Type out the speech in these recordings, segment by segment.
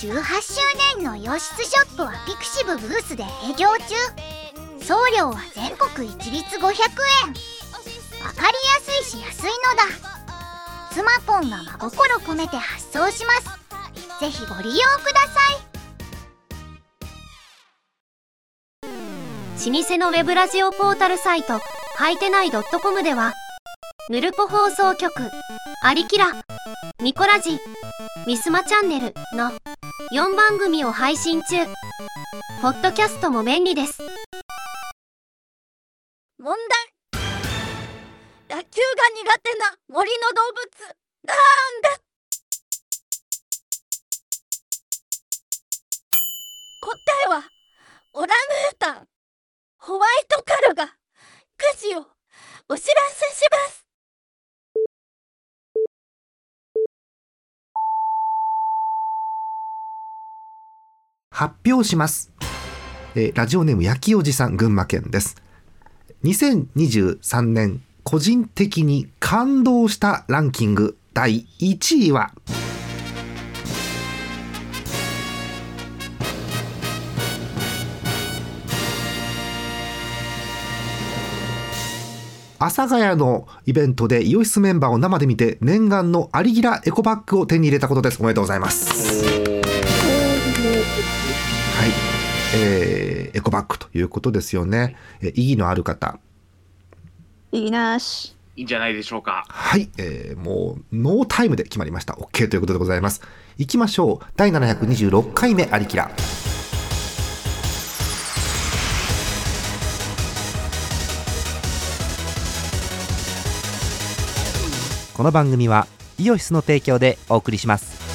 18周年の洋室ショップはピクシブブースで営業中。送料は全国一律500円。わかりやすいし安いのだ。スマポンが真心込めて発送します。ぜひご利用ください。老舗のウェブラジオポータルサイトはいてない .com ではヌルポ放送局アリキラミコラジミスマチャンネルの4番組を配信中。ポッドキャストも便利です。問題。野球が苦手な森の動物。なんだ。答えはオランウータン。ホワイトカルガくじをお知らせします。発表します、えーラジオネーム焼きおじさん群馬県です。2023年個人的に感動したランキング第1位は？阿佐ヶ谷のイベントでイオシスメンバーを生で見て念願のアリギラエコバッグを手に入れたことです。おめでとうございます。えーエコバッグということですよね。えー意義のある方。いいなし。いいんじゃないでしょうか。はい、えーもうノータイムで決まりました。OK ということでございます。行きましょう。第726回目アリキラ。この番組はイオシスの提供でお送りします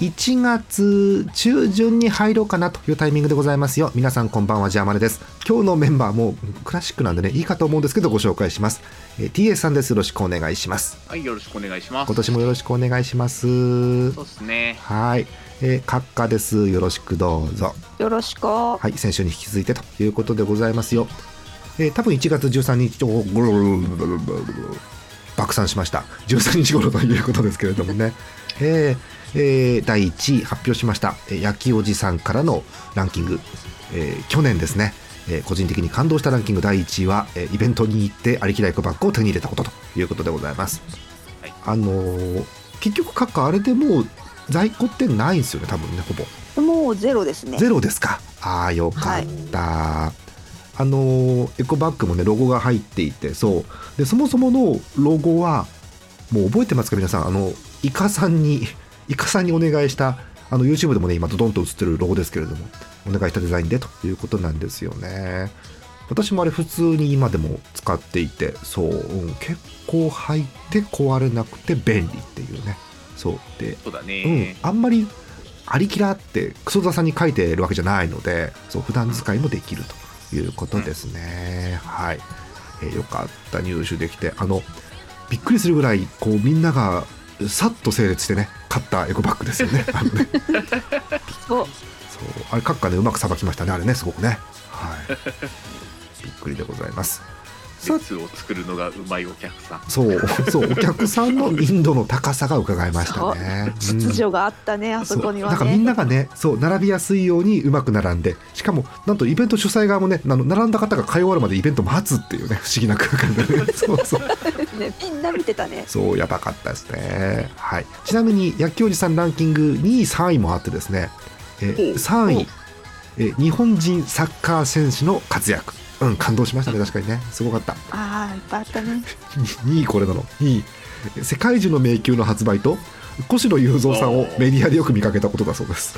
1月中旬に入ろうかなというタイミングでございますよ。皆さんこんばんは、ジャーマネです。今日のメンバーもクラシックなんでね、いいかと思うんですけどご紹介します。えー TS さんです。よろしくお願いします。はい、よろしくお願いします。今年もよろしくお願いします。そうですね。はい。えー、閣下です。よろしくどうぞ。よろしく。はい、先週に引き続いてということでございますよ。えー多分1月13日爆散しました。13日頃ということですけれどもね。えーえー第1位発表しました。えー焼きおじさんからのランキング。えー去年ですね。えー個人的に感動したランキング第1位は、えーイベントに行ってありきらエコバッグを手に入れたことということでございます。はいあのー結局閣下あれでもう在庫ってないんですよね多分ねほぼ。もうゼロですね。ゼロですか。ああ、よかった。あのーエコバッグもね、ロゴが入っていて、そう。で、そもそものロゴは、もう覚えてますか、皆さん？あの、イカさんに、イカさんにお願いした、あの、YouTube でもね、今、ドドンと映ってるロゴですけれども、お願いしたデザインでということなんですよね。私もあれ、普通に今でも使っていて、そう、うん結構入って壊れなくて便利っていうね。そう。で、そうだうんね。、あんまりありきらってクソザさんに書いてるわけじゃないのでそう普段使いもできるということですね、はい、えーよかった入手できてあのびっくりするぐらいこうみんながさっと整列してね買ったエコバッグですよね。あのね。お。そう。あれ閣下ねうまくさばきましたねあれねすごくね。はい。びっくりでございます。さ列を作るのがう。まいお客さん。そう。そう。お客さんの 民度の高さが伺えましたね。う。ん。秩序があったね、あそこにはそう。なんかみんね。ながねそう並びやすいようにうまく並んでしかもなんとイベント主催側もねあの並んだ方が買い終わるまでイベント待つっていうね不思議な空間でね。そうそう。ねみんな見てたね。そうやばかったですね。はい。ちなみに薬器おじさんランキング2位3位もあってですね、えお3位。え日本人サッカー選手の活躍うん感動しましたね確かにね。すごかった。ああ、いっぱいあったね。2位これなの。2位世界中の迷宮の発売と小城雄三さんをメディアでよく見かけたことだそうです。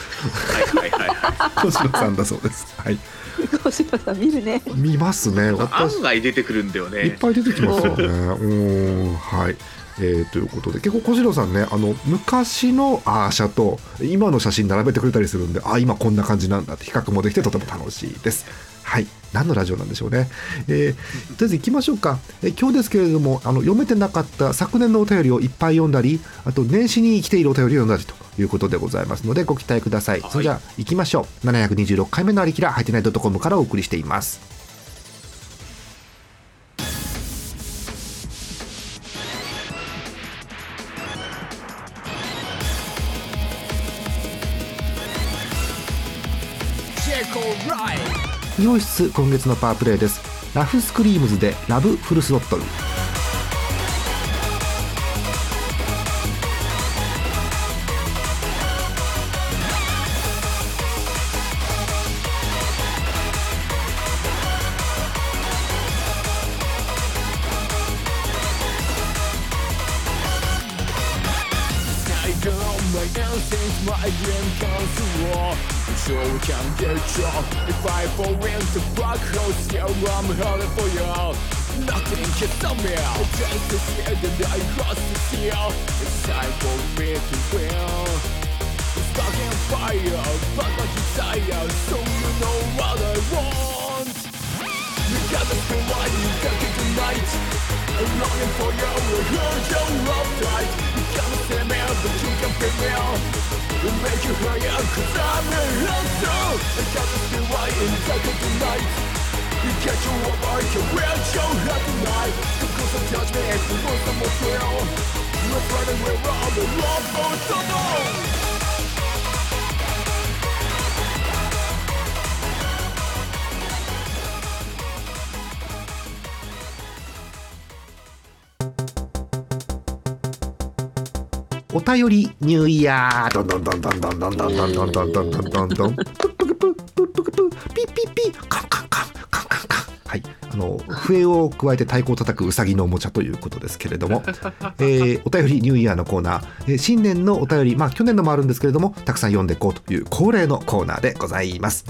はいはいはいは小城さんだそうです。はい。小島さん見るね。見ますね。案外出てくるんだよいっね。ぱい出てきますよね。うんはい。えーということで結構小城さんねあの昔のアーシャと今の写真並べてくれたりするんであ今こんな感じなんだって比較もできてとても楽しいですはい。何のラジオなんでしょうね、えーとりあえず行きましょうか、えー今日ですけれどもあの読めてなかった昨年のお便りをいっぱい読んだりあと年始に生きているお便りを読んだりということでございますのでご期待ください、はいそれじゃあ行きましょう。726回目のありきらハイテナイドットコムからお送りしています。イオシス今月のパワープレイです。ラフスクリームズでラブフルスロットル。お便りニューイヤー。どんどんどんどんどんどんどんどんどんどんどんどんどんどんプップクプップクプピッピッピカンカンカンカンカンカンはい。あの笛を加えて太鼓を叩くウサギのおもちゃということですけれども、えーお便りニューイヤーのコーナー、えー新年のお便りまあ去年のもあるんですけれどもたくさん読んでいこうという恒例のコーナーでございます。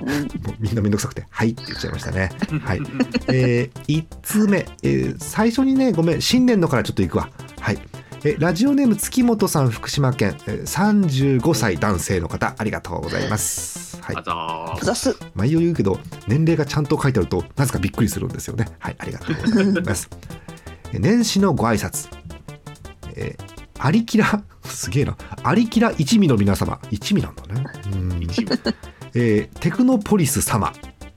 もうみんなめんどくさくて「はい」って言っちゃいましたね。はい。えー、1通目、えー最初にねごめん。新年のからちょっといくわ。はい。えーラジオネーム月本さん福島県、えー35歳男性の方ありがとうございます。はいあ。ざす毎夜言うけど年齢がちゃんと書いてあるとなぜかびっくりするんですよね。はいありがとうございます。えー年始のご挨拶。えーアリキラすげえなアリキラ一味の皆様一味なんだね。うんえーテクノポリス様、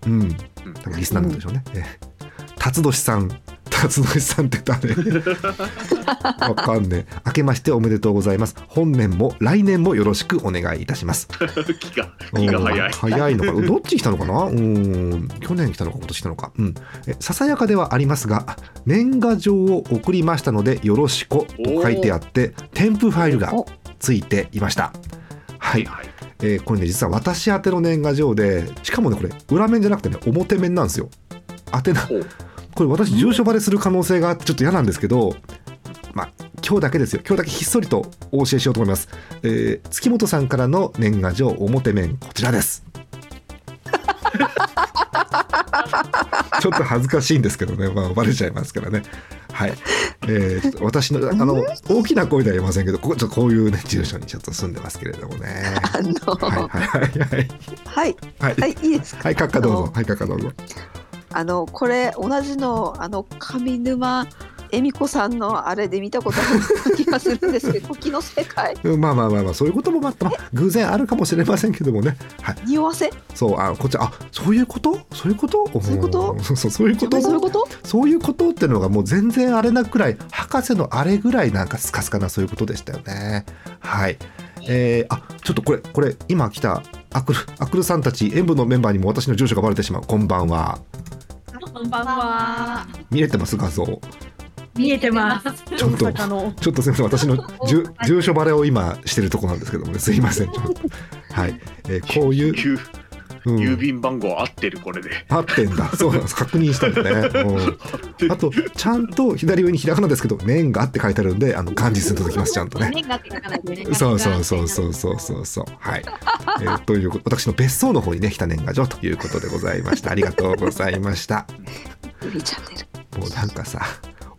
うん、うん多分リスナーなんでしょうね。えー辰年さん、辰年さんって誰？わかんねえ。明けましておめでとうございます。本年も来年もよろしくお願いいたします。気が気が早いうん早いのか。どっち来たのかな？うん。去年来たのか今年来たのか。うん。えささやかではありますが、年賀状を送りましたのでよろしくと書いてあって、添付ファイルがおついていました。はい。はいえーこれね実は私宛ての年賀状でしかもねこれ裏面じゃなくてね表面なんですよ宛名これ私住所バレする可能性があってちょっと嫌なんですけどまあ今日だけですよ。今日だけひっそりとお教えしようと思います、えー月本さんからの年賀状表面こちらです。ちょっと恥ずかしいんですけどね、まあ、バレちゃいますからね。はい、えー私のあの大きな声では言いませんけどここちょっとこういうね住所にちょっと住んでますけれどもね。あのはいはいはいはい。はい。はい。はいいいですか？はい、閣下どう。ぞ。はい、閣下どうぞ。あのこれ同じのあの上沼恵美子さんのあれで見たことある気がするんですけど 時の世界うんまあまあまあまあ、そういうこともまた、まあ、偶然あるかもしれませんけどもね。はい、匂わせ？そう、あ、こっち、あ、そういうこと？そういうこと？そういうこと？んそうそう、そういうこと？そういうこと？そういうことっていうのがもう全然あれなくらい博士のあれぐらいなんかスカスカなそういうことでしたよね。はい。えー、あちょっとこれこれ今来たアクルアクルさんたち演舞のメンバーにも私の住所がバレてしまうこんばんはこんばんは。見れてます画像。見えてます。ちょっとちょっとすみません。私の 住住所バレを今してるとこなんですけどもね。すいません。ちょっと。はい、えーこういう、郵うん。郵便番号合ってるこれで。合ってんだ。そうなんです。確認したんだね、うん、あとちゃんと左上にひらがなですけど「年賀」って書いてあるんであの漢字数届きます ちゃんとね。年がって書かないとね。そうそうそうそうそうそう。そうはい、えーということ私の別荘の方にね来た年賀状ということでございました。ありがとうございました。ウリチャンネルもうなんかさ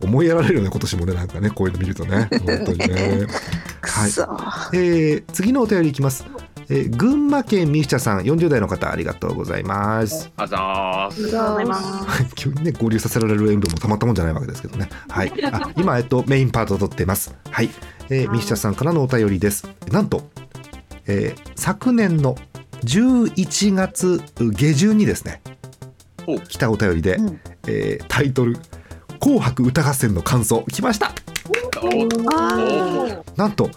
思いやられるよね今年もねなんかねこういうの見るとね。本当にね。はい。えー次のお便りいきます、えー群馬県ミシチャさん40代の方ありがとうございます。あざーすありがとうございます。急にね合流させられる塩分もたまったもんじゃないわけですけどね。はい。あ今えっとメインパートを取ってます。はい、えー、ミシチャさんからのお便りです。なんと、えー昨年の11月下旬にですねお。来たお便りで、うん。えータイトル「紅白歌合戦」の感想来ました。なんと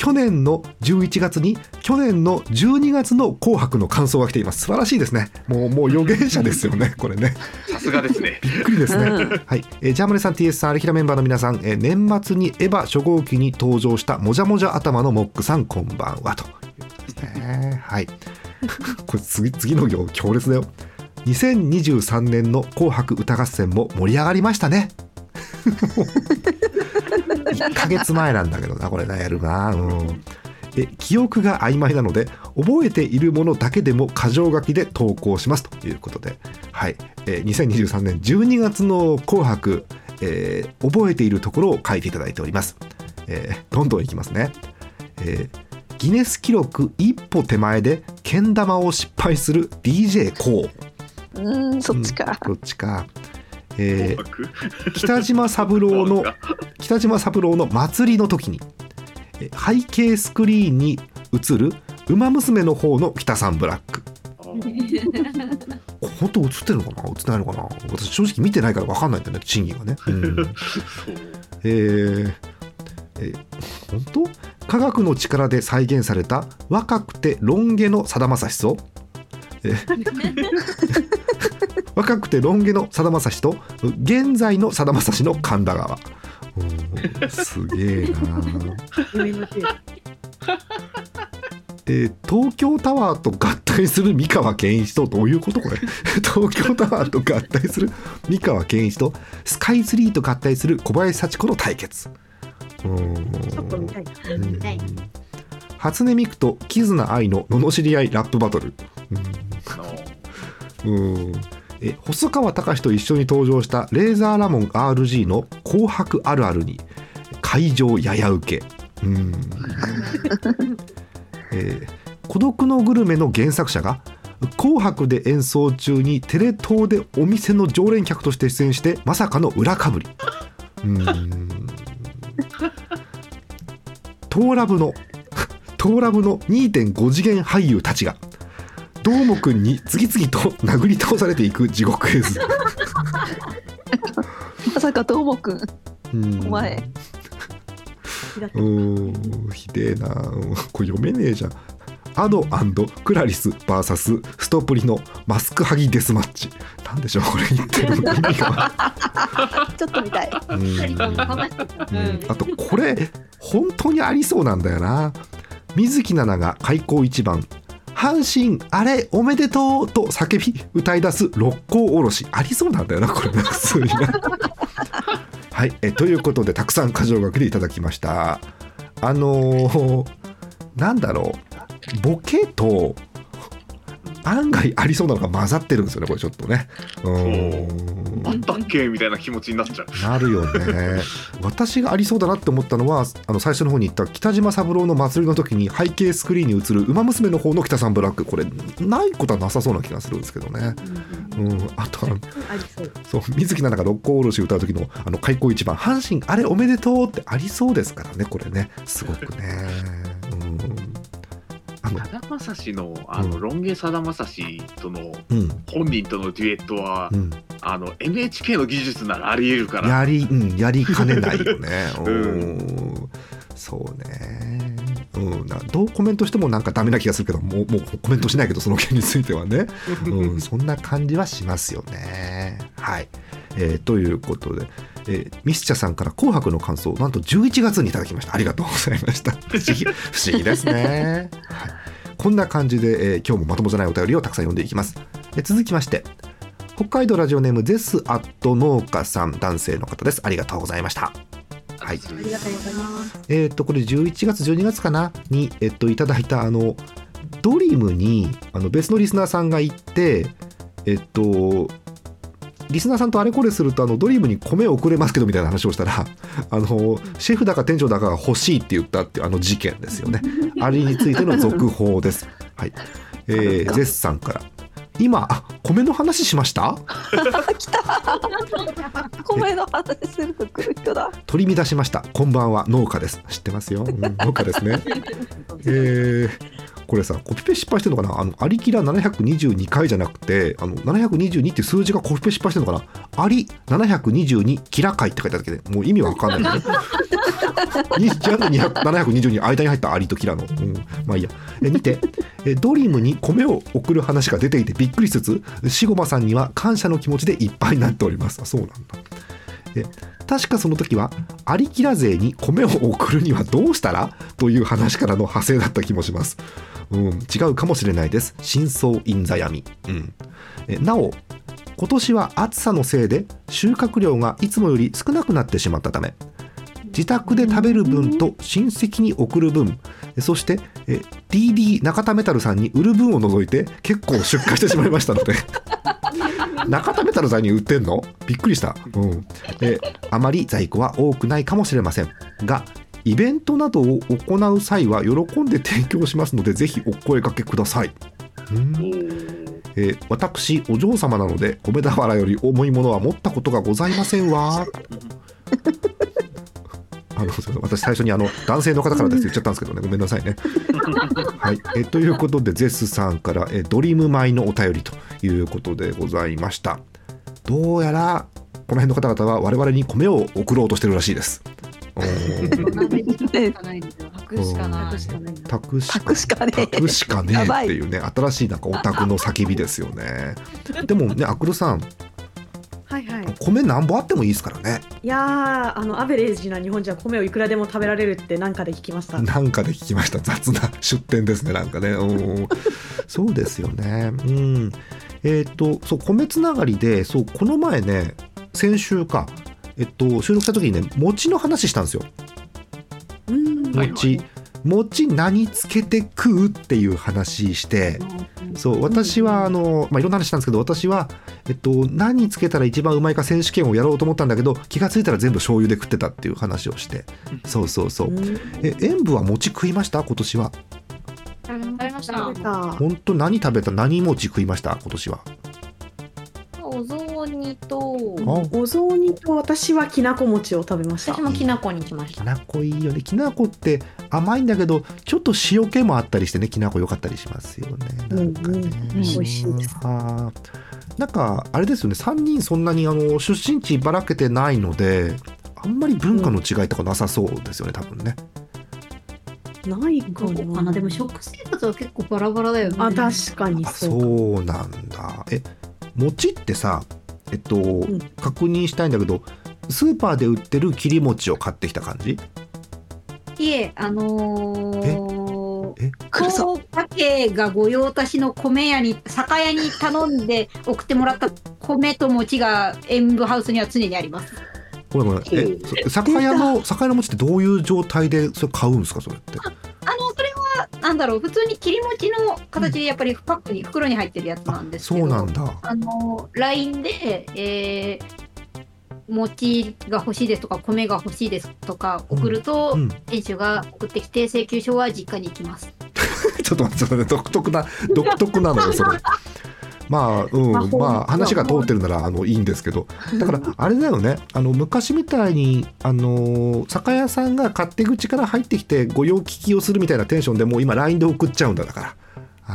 去年の11月に去年の12月の紅白の感想が来ています。素晴らしいですね。もうもう預言者ですよね これね。さすがですね。びっくりですね、うん。はい、えージャーマネさん TS さんアルヒラメンバーの皆さん、えー年末にエヴァ初号機に登場したもじゃもじゃ頭のモックさんこんばんは。ということですね。はい。これ次次の行強烈だよ。2023年の紅白歌合戦も盛り上がりましたね1ヶ月前なんだけどなこれなやるな。うん。え記憶が曖昧なので覚えているものだけでも箇条書きで投稿しますということで、はい。えー2023年12月の「紅白」えー覚えているところを書いていただいております、えーどんどんいきますね、えーギネス記録一歩手前でけん玉を失敗する d j k o うんそっちか、どっちか、えー 北島三郎の北島三郎の祭りの時にえ背景スクリーンに映る「ウマ娘」の方の北さんブラック。本当映ってるのかな？映ってないのかな？私正直見てないから分かんないんだよね審議がね、うん。そう。えーえー本当？科学の力で再現された若くてロン毛のさだまさしと、え 若くてロン毛のさだまさしと現在のさだまさしの神田川。うんすげえな。えー東京タワーと合体する三河健一とどういうことこれ？東京タワーと合体する三河健一とスカイツリーと合体する小林幸子の対決。初音ミクとキズナアイの罵り合いラップバトル。うんえ細川隆と一緒に登場したレーザーラモン RG の「紅白あるある」に会場やや受け。うん、えー孤独のグルメ」の原作者が「紅白」で演奏中にテレ東でお店の常連客として出演してまさかの裏かぶり。うん。トーラブのトーラブの2.5次元俳優たちがどーもくんに次々と殴り倒されていく地獄絵図。まさかどーもくんうん。お前。うーんひでえな。うんこれ読めねえじゃん。アドクラリス VS ストプリのマスクハギデスマッチ。なんでしょうこれ言ってるの意味が。ちょっと見たい。うん。うん。あとこれ本当にありそうなんだよな。水木奈々が開口一番阪神あれおめでとうと叫び歌い出す六甲おろし。ありそうなんだよなこれね普通にな。はいえということでたくさん箇条書きでいただきました。あのーなんだろう。ボケと案外ありそうなのが混ざってるんですよねこれちょっとね。うーんあったっけみたいな気持ちになっちゃう。なるよね。私がありそうだなって思ったのはあの最初の方に言った北島三郎の祭りの時に背景スクリーンに映る「ウマ娘」の方の北さんブラック。これないことはなさそうな気がするんですけどね、うん、あとはありそう。そう水木奈々が六甲おろし歌う時のあの開口一番「阪神あれおめでとう」ってありそうですからねこれね。すごくね。うんさだまさしのあの、うんロン毛さだまさしとのうん本人とのデュエットは、うん、あの NHK の技術ならありえるから。やり、うん、やりかねないよね。ううん、そうね。うん、などうコメントしてもなんかダメな気がするけど、もうもうコメントしないけど、その件についてはね。うん、そんな感じはしますよね。はい。えーということで、えーミスチャさんから紅白の感想、なんと11月にいただきました。ありがとうございました。不思議、不思議ですね。はい。こんな感じで、えー今日もまともじゃないお便りをたくさん読んでいきます。えー続きまして、北海道ラジオネームゼスアット農家さん男性の方です。ありがとうございました。はい。ありがとうございます。えっ、とこれ11月12月かな？にえっ、といただいたあのドリームにあの別のリスナーさんが行ってえっ、とリスナーさんとあれこれするとあのドリームに米を送れますけどみたいな話をしたら あのシェフだか店長だかが欲しいって言ったっていうあの事件ですよね。あれについての続報です。はい。えー、ゼスさんから。今あ米の話しました？米の話する来る人だ。取り乱しました。こんばんは。農家です。知ってますよ、うん農家ですね。えーこれさコピペ失敗してるのかな？あのアリキラ722回じゃなくてあの722っていう数字がコピペ失敗してるのかな？アリ722キラ回って書いてあるだけでもう意味わかんない、ね、にジャンル200 722間に入ったアリとキラの、うん、まあいいや。えにて。えドリームに米を送る話が出ていてびっくりしつつシゴマさんには感謝の気持ちでいっぱいになっております。あそうなんだ。え確かその時はアリキラ勢に米を送るにはどうしたら？という話からの派生だった気もします、うん、違うかもしれないです。真相インザ闇、うん、えなお今年は暑さのせいで収穫量がいつもより少なくなってしまったため自宅で食べる分と親戚に送る分そして DD 中田メタルさんに売る分を除いて結構出荷してしまいましたので。中田メタルさんに売ってんの？びっくりした、うん、えあまり在庫は多くないかもしれません。がイベントなどを行う際は喜んで提供しますのでぜひお声掛けください、うん。えー私お嬢様なので米俵より重いものは持ったことがございませんわ。あの私最初にあの男性の方からです。って言っちゃったんですけどね。ごめんなさいね。はい、えということでゼスさんからえドリーム米のお便りということでございました。どうやらこの辺の方々は我々に米を送ろうとしてるらしいです。おー託しかないですよね。託しかねえ託しかね。えやばいっていうね新しいなんかオタクの叫びですよね。でもねアクルさん。はいはい。米なんぼあってもいいですからね。いやー、あのアベレージな日本じゃ米をいくらでも食べられるってなんかで聞きました。なんかで聞きました。雑な出店ですねなんかね。うん。そうですよね。うん。えっ、とそう米つながりでそうこの前ね先週かえっと収録した時にね餅の話したんですよ。餅。餅何つけて食うっていう話してそう私はあの、まあ、いろんな話したんですけど私は、えっと、何つけたら一番うまいか選手権をやろうと思ったんだけど気がついたら全部醤油で食ってたっていう話をして。そうそうそう。え塩分は餅食いました？今年は。頑張りました。本当何食べた？何餅食いました？今年は煮とあお雑煮と私はきなこ餅を食べました。私。もきなこにしました。きなこいいよね。きなこって甘いんだけどちょっと塩気もあったりしてねきなこ良かったりしますよね。なんかね、うんうん美味しいです。なんかあれですよね。3人そんなにあの出身地ばらけてないのであんまり文化の違いとかなさそうですよね多分ね。ないかな。なでも食生活は結構バラバラだよね。あ確かにあそう。そうなんだ。え餅ってさえっと、ん。確認したいんだけどスーパーで売ってる切り餅を買ってきた感じ？いえ、あのー、え？来るぞ高家が御用達の米屋に酒屋に頼んで送ってもらった米と餅が演舞ハウスには常にあります。ごめんごめん。えそ酒屋の酒屋の餅ってどういう状態でそれ買うんですかそれって？なんだろう普通に切り餅の形でやっぱりパックに袋に入ってるやつなんですけど、そうなんだ。あの LINE で、えー餅が欲しいですとか米が欲しいですとか送ると、うん。店主が送ってきて請求書は実家に行きます。ちょっと待ってちょっと待って独特な独特なのよそれ まあうんまあ話が通ってるならあのいいんですけど。だからあれだよね。あの昔みたいにあの酒屋さんが勝手口から入ってきて御用聞きをするみたいなテンションでもう今 LINE で送っちゃうんだだから。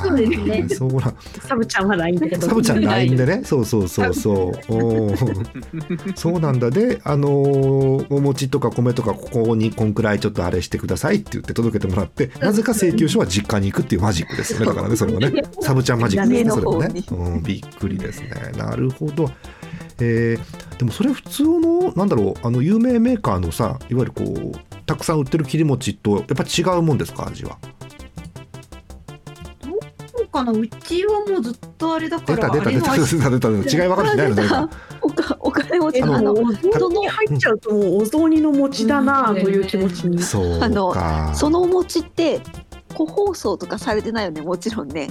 そうですね。そうなんサブちゃんは LINE だけど。サブちゃん LINE でね。そうそうそうそう。お ーそうなんだ。であのーお餅とか米とかここにこんくらいちょっとあれしてくださいって言って届けてもらってなぜか請求書は実家に行くっていうマジックですよね。だからねそれはね。サブちゃんマジックですね。それもね、うん、びっくりですね。なるほど。えーでもそれ普通のなんだろうあの有名メーカーのさいわゆるこうたくさん売ってる切り餅とやっぱ違うもんですか味は？かなうちはもうずっとあれだから出た出た出た出た出た出た。違い分かる人いないの誰かお金持ちえあのあのお雑煮入っちゃうともうお雑煮の餅だなという気持ちに。そうあのかそのお餅って個包装とかされてないよねもちろんね。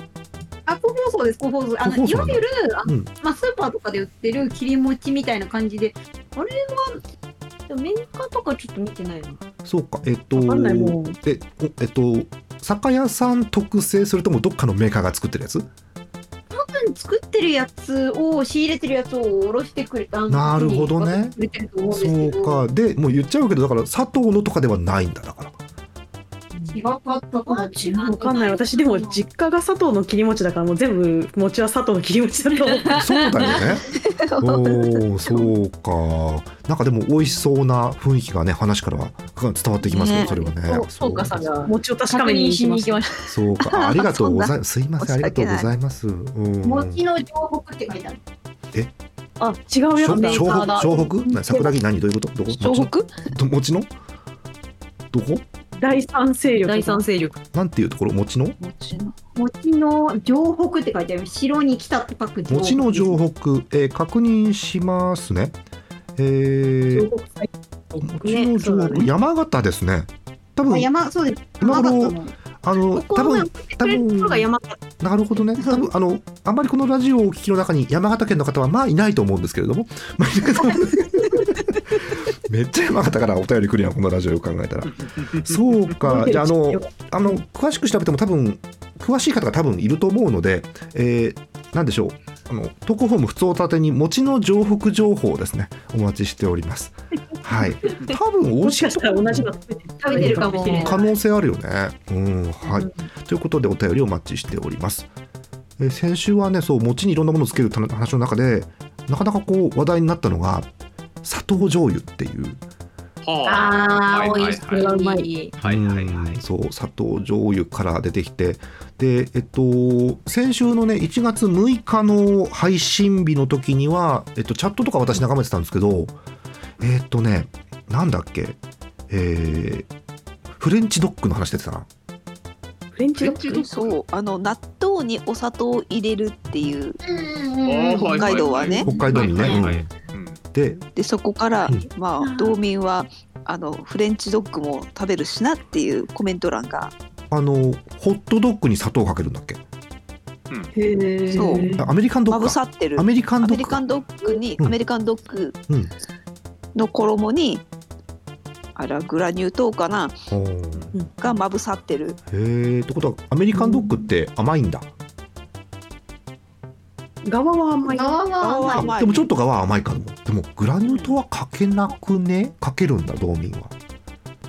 あ個包装です個包装。あのいわゆるあの、うん。まあ、スーパーとかで売ってる切り餅みたいな感じであれはメーカーとかちょっと見てないな。そうか、えっと、わかんないもうえ、おえっと、酒屋さん特製、それともどっかのメーカーが作ってるやつ？多分作ってるやつを仕入れてるやつをおろしてくれたなるほどねそうか、で、もう言っちゃうけど、だから佐藤のとかではないんだ、だから。違かったかもしれない。わかんない。私でも実家が佐藤の切り餅だからもう全部餅は佐藤の切り餅だと思う。そうだよね。おおそうか。なんかでも美味しそうな雰囲気がね話からは伝わってきますよ、ね。それはね。そうかさんが餅を確かめに行きましたしそうか。あ ありがとうございます。すいませんありがとうございます。うん。餅の城北って書いてある。あ違うやつだしょ湘北湘北な。桜木何？どういうこと？どこ？湘北ど餅の？どこ？第三勢力。第三勢力。なんていうところ？餅の？餅の。餅の城北って書いてある。城に来たって書く。餅の城北、えー確認しますね。えー、餅の城北、山形ですね。多あ分山そうです。今頃山形のあの多分多分なるほどね。多分あのあんまりこのラジオをお聞きの中に山形県の方はまあいないと思うんですけれども、めっちゃ山形からお便り来るやんこのラジオを考えたら。そうか。じゃああの あの詳しく調べても多分詳しい方が多分いると思うので、えー、なんでしょう。あの投稿フォーム普通を立てに餅の城北情報をですねお待ちしております。はい。多分美味しいとたら同じの食べてるかもしれない。可能性あるよね。うん、はい。ということでお便りをお待ちしております。えー先週はね、そう餅にいろんなものをつけるた話の中で、なかなかこう話題になったのが砂糖醤油っていう。はああ、美味しはいい。うまい。いはいはいはいうんそう砂糖醤油から出てきてでえっと先週のね1月6日の配信日の時には、えっと、チャットとか私眺めてたんですけどえっとねなんだっけ？えーフレンチドッグの話出てたな。フレンチドッグ？そう。あの納豆にお砂糖を入れるっていう北海道はね。北海道にね、ででそこから、うん。まあ道民はあのフレンチドッグも食べるしなっていうコメント欄が。あのホットドッグに砂糖かけるんだっけ？へえそう。あアメリカンドッまグか。ぶさってる。アメリカンアドッグメリカンドッグに、うん。アメリカンドッグうんの衣にあらグラニュー糖かな？がまぶさってる。へえってことはアメリカンドッグって甘いんだ、側は甘い。側は甘い。でもちょっと側は甘いかも。でもグラニュー糖はかけなくね？かけるんだ道民は。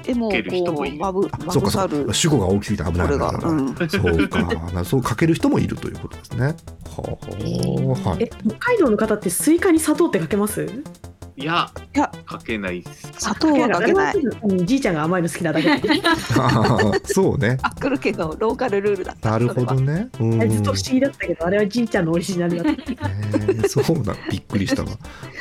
でもこうる。まぶまそうかそぶさる。うか主語が大きすぎて危ないな。うん。そうか。な そうかける人もいるということですね。はあはいえ北海道の方ってスイカに砂糖ってかけます？いやいやかけないっす。砂糖はかけない。あれはじいちゃんが甘いの好きなだけで そうね。あ来るけどローカルルールだった。なるほどね。うん。あれずっと不思議だったけどあれはじいちゃんのオリジナルだった。えーそうなびっくりしたわ、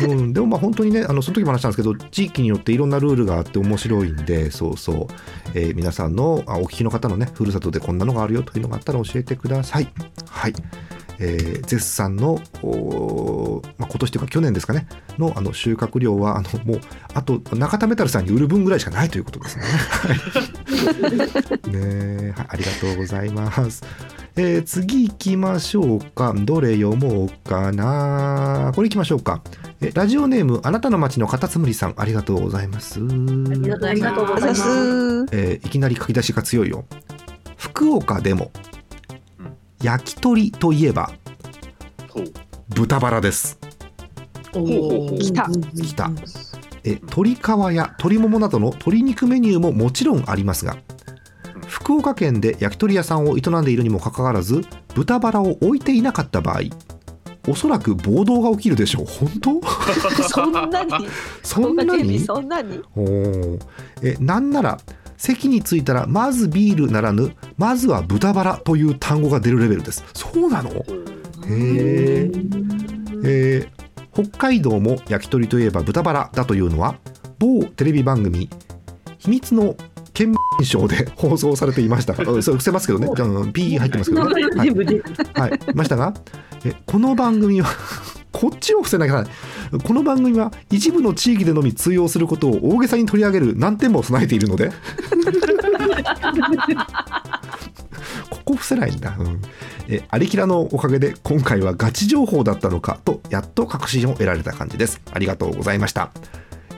うん、でもまあ本当にねあのその時も話したんですけど地域によっていろんなルールがあって面白いんでそうそう、えー皆さんのあお聞きの方のねふるさとでこんなのがあるよというのがあったら教えてください。はい、えー絶賛のまあ、今年というか去年ですかねのあの収穫量はあのもうあと中田メタルさんに売る分ぐらいしかないということですね。はいねえはいありがとうございます。えー次行きましょうか。どれ読もうかな。これ行きましょうか。えラジオネームあなたの街のカタツムリさんありがとうございます。ありがとうごあざざいますすえーいきなり書き出しが強いよ。福岡でもうん焼き鳥といえば豚バラです。おー。来た。来た。え鶏皮や鶏ももなどの鶏肉メニューももちろんありますが福岡県で焼き鳥屋さんを営んでいるにもかかわらず豚バラを置いていなかった場合おそらく暴動が起きるでしょう。本当？そんなに？そんなに？そんなに？えなんなら席に着いたらまずビールならぬまずは豚バラという単語が出るレベルです。そうなの？へええー。北海道も焼き鳥といえば豚バラだというのは某テレビ番組「秘密の県民賞」で放送されていました。そ れ伏せますけどね。うんピー入ってますけどね、はい。はい、い。ましたがえこの番組はこっちを伏せなきゃならないこの番組は一部の地域でのみ通用することを大げさに取り上げる難点も備えているので。ここ伏せないんだ、うん、えアリキラのおかげで今回はガチ情報だったのかとやっと確信を得られた感じです。ありがとうございました。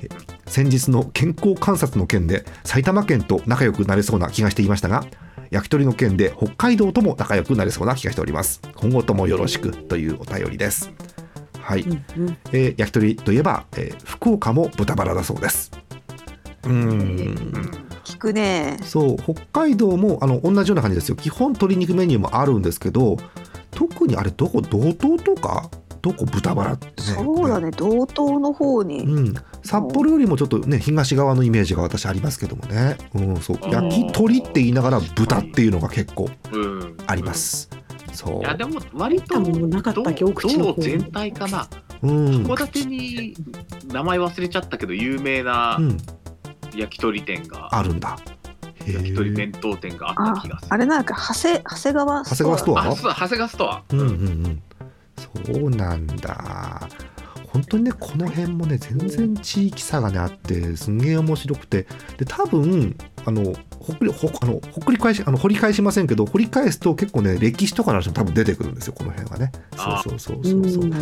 え先日の健康観察の件で埼玉県と仲良くなれそうな気がしていましたが焼き鳥の件で北海道とも仲良くなれそうな気がしております。今後ともよろしくというお便りですはい、えー焼き鳥といえば、えー福岡も豚バラだそうです。うーん。聞くね。そう北海道もあの同じような感じですよ。基本鶏肉メニューもあるんですけど特にあれどこ道東とか？どこ豚バラってね。そうだね。道東の方に。うん、札幌よりもちょっとね東側のイメージが私ありますけどもね、うん、そう。うん。焼き鳥って言いながら豚っていうのが結構うん。ありま。す。そういや、でも割と、なかったっけ道奥地の方道全体かな。うん、函館に名前忘れちゃったけど、有名なうん、焼き鳥店が、あるんだ。へ焼き鳥え。弁当店があっあた気がする。あれなんか長谷長谷川長谷川ストア？長谷川ストア。うんうんうん。そうなんだ。本当にねこの辺もね全然地域差がねあってすんげえ面白くてで多分あのほっくりほあのほっくり返しあの掘り返しませんけど掘り返すと結構ね歴史とかの話も多分出てくるんですよこの辺はね。あそうそうそうそうそう。うん。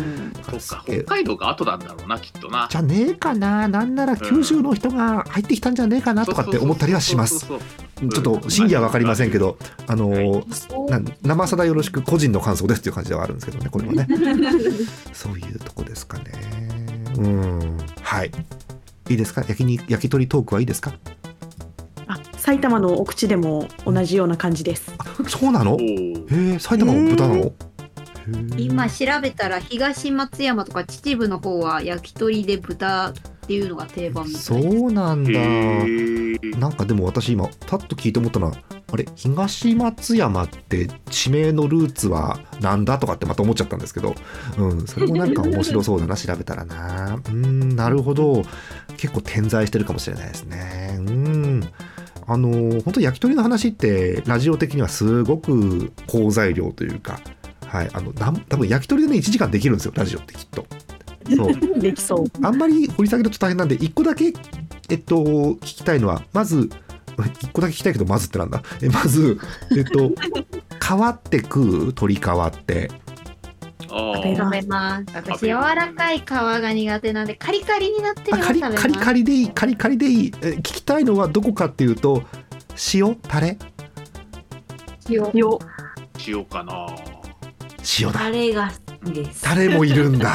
そうか、え。北海道が後なんだろうな、きっとな。じゃねえかななんなら九州の人が入ってきたんじゃねえかなとかって思ったりはします。そうそうそうちょっと真偽は分かりませんけどあのはい。な生さだよろしく個人の感想ですっていう感じではあるんですけどねこれはね。そういうとこですかね。うん。はい。いいですか？焼きに焼き鳥トークはいいですか？あ埼玉の奥地でも同じような感じです。そうなの？へえ埼玉の豚なの？今調べたら東松山とか秩父の方は焼き鳥で豚っていうのが定番みたいそです。うなんだ。なんかでも私今パッと聞いて思ったのはあれ東松山って地名のルーツはなんだとかってまた思っちゃったんですけど、うん、それもなんか面白そうだな調べたらな。うんなるほど。結構点在してるかもしれないですね。うんあの本当焼き鳥の話ってラジオ的にはすごく好材料というかはいあの多分焼き鳥でね1時間できるんですよラジオってきっと そうできそう。あんまり掘り下げると大変なんで、一個だけ、えっと、聞きたいのは、まず、一個だけ聞きたいけど、まずってなんだ。えまず、えっと、皮って食う鶏皮って。あ食べます私柔らかい皮が苦手なんでカリカリになってあカリカリカリでいい、カリカリでいい。え聞きたいのはどこかっていうと、塩？タレ？塩よ塩かな。塩だ。タレが好きですタレもいるんだ。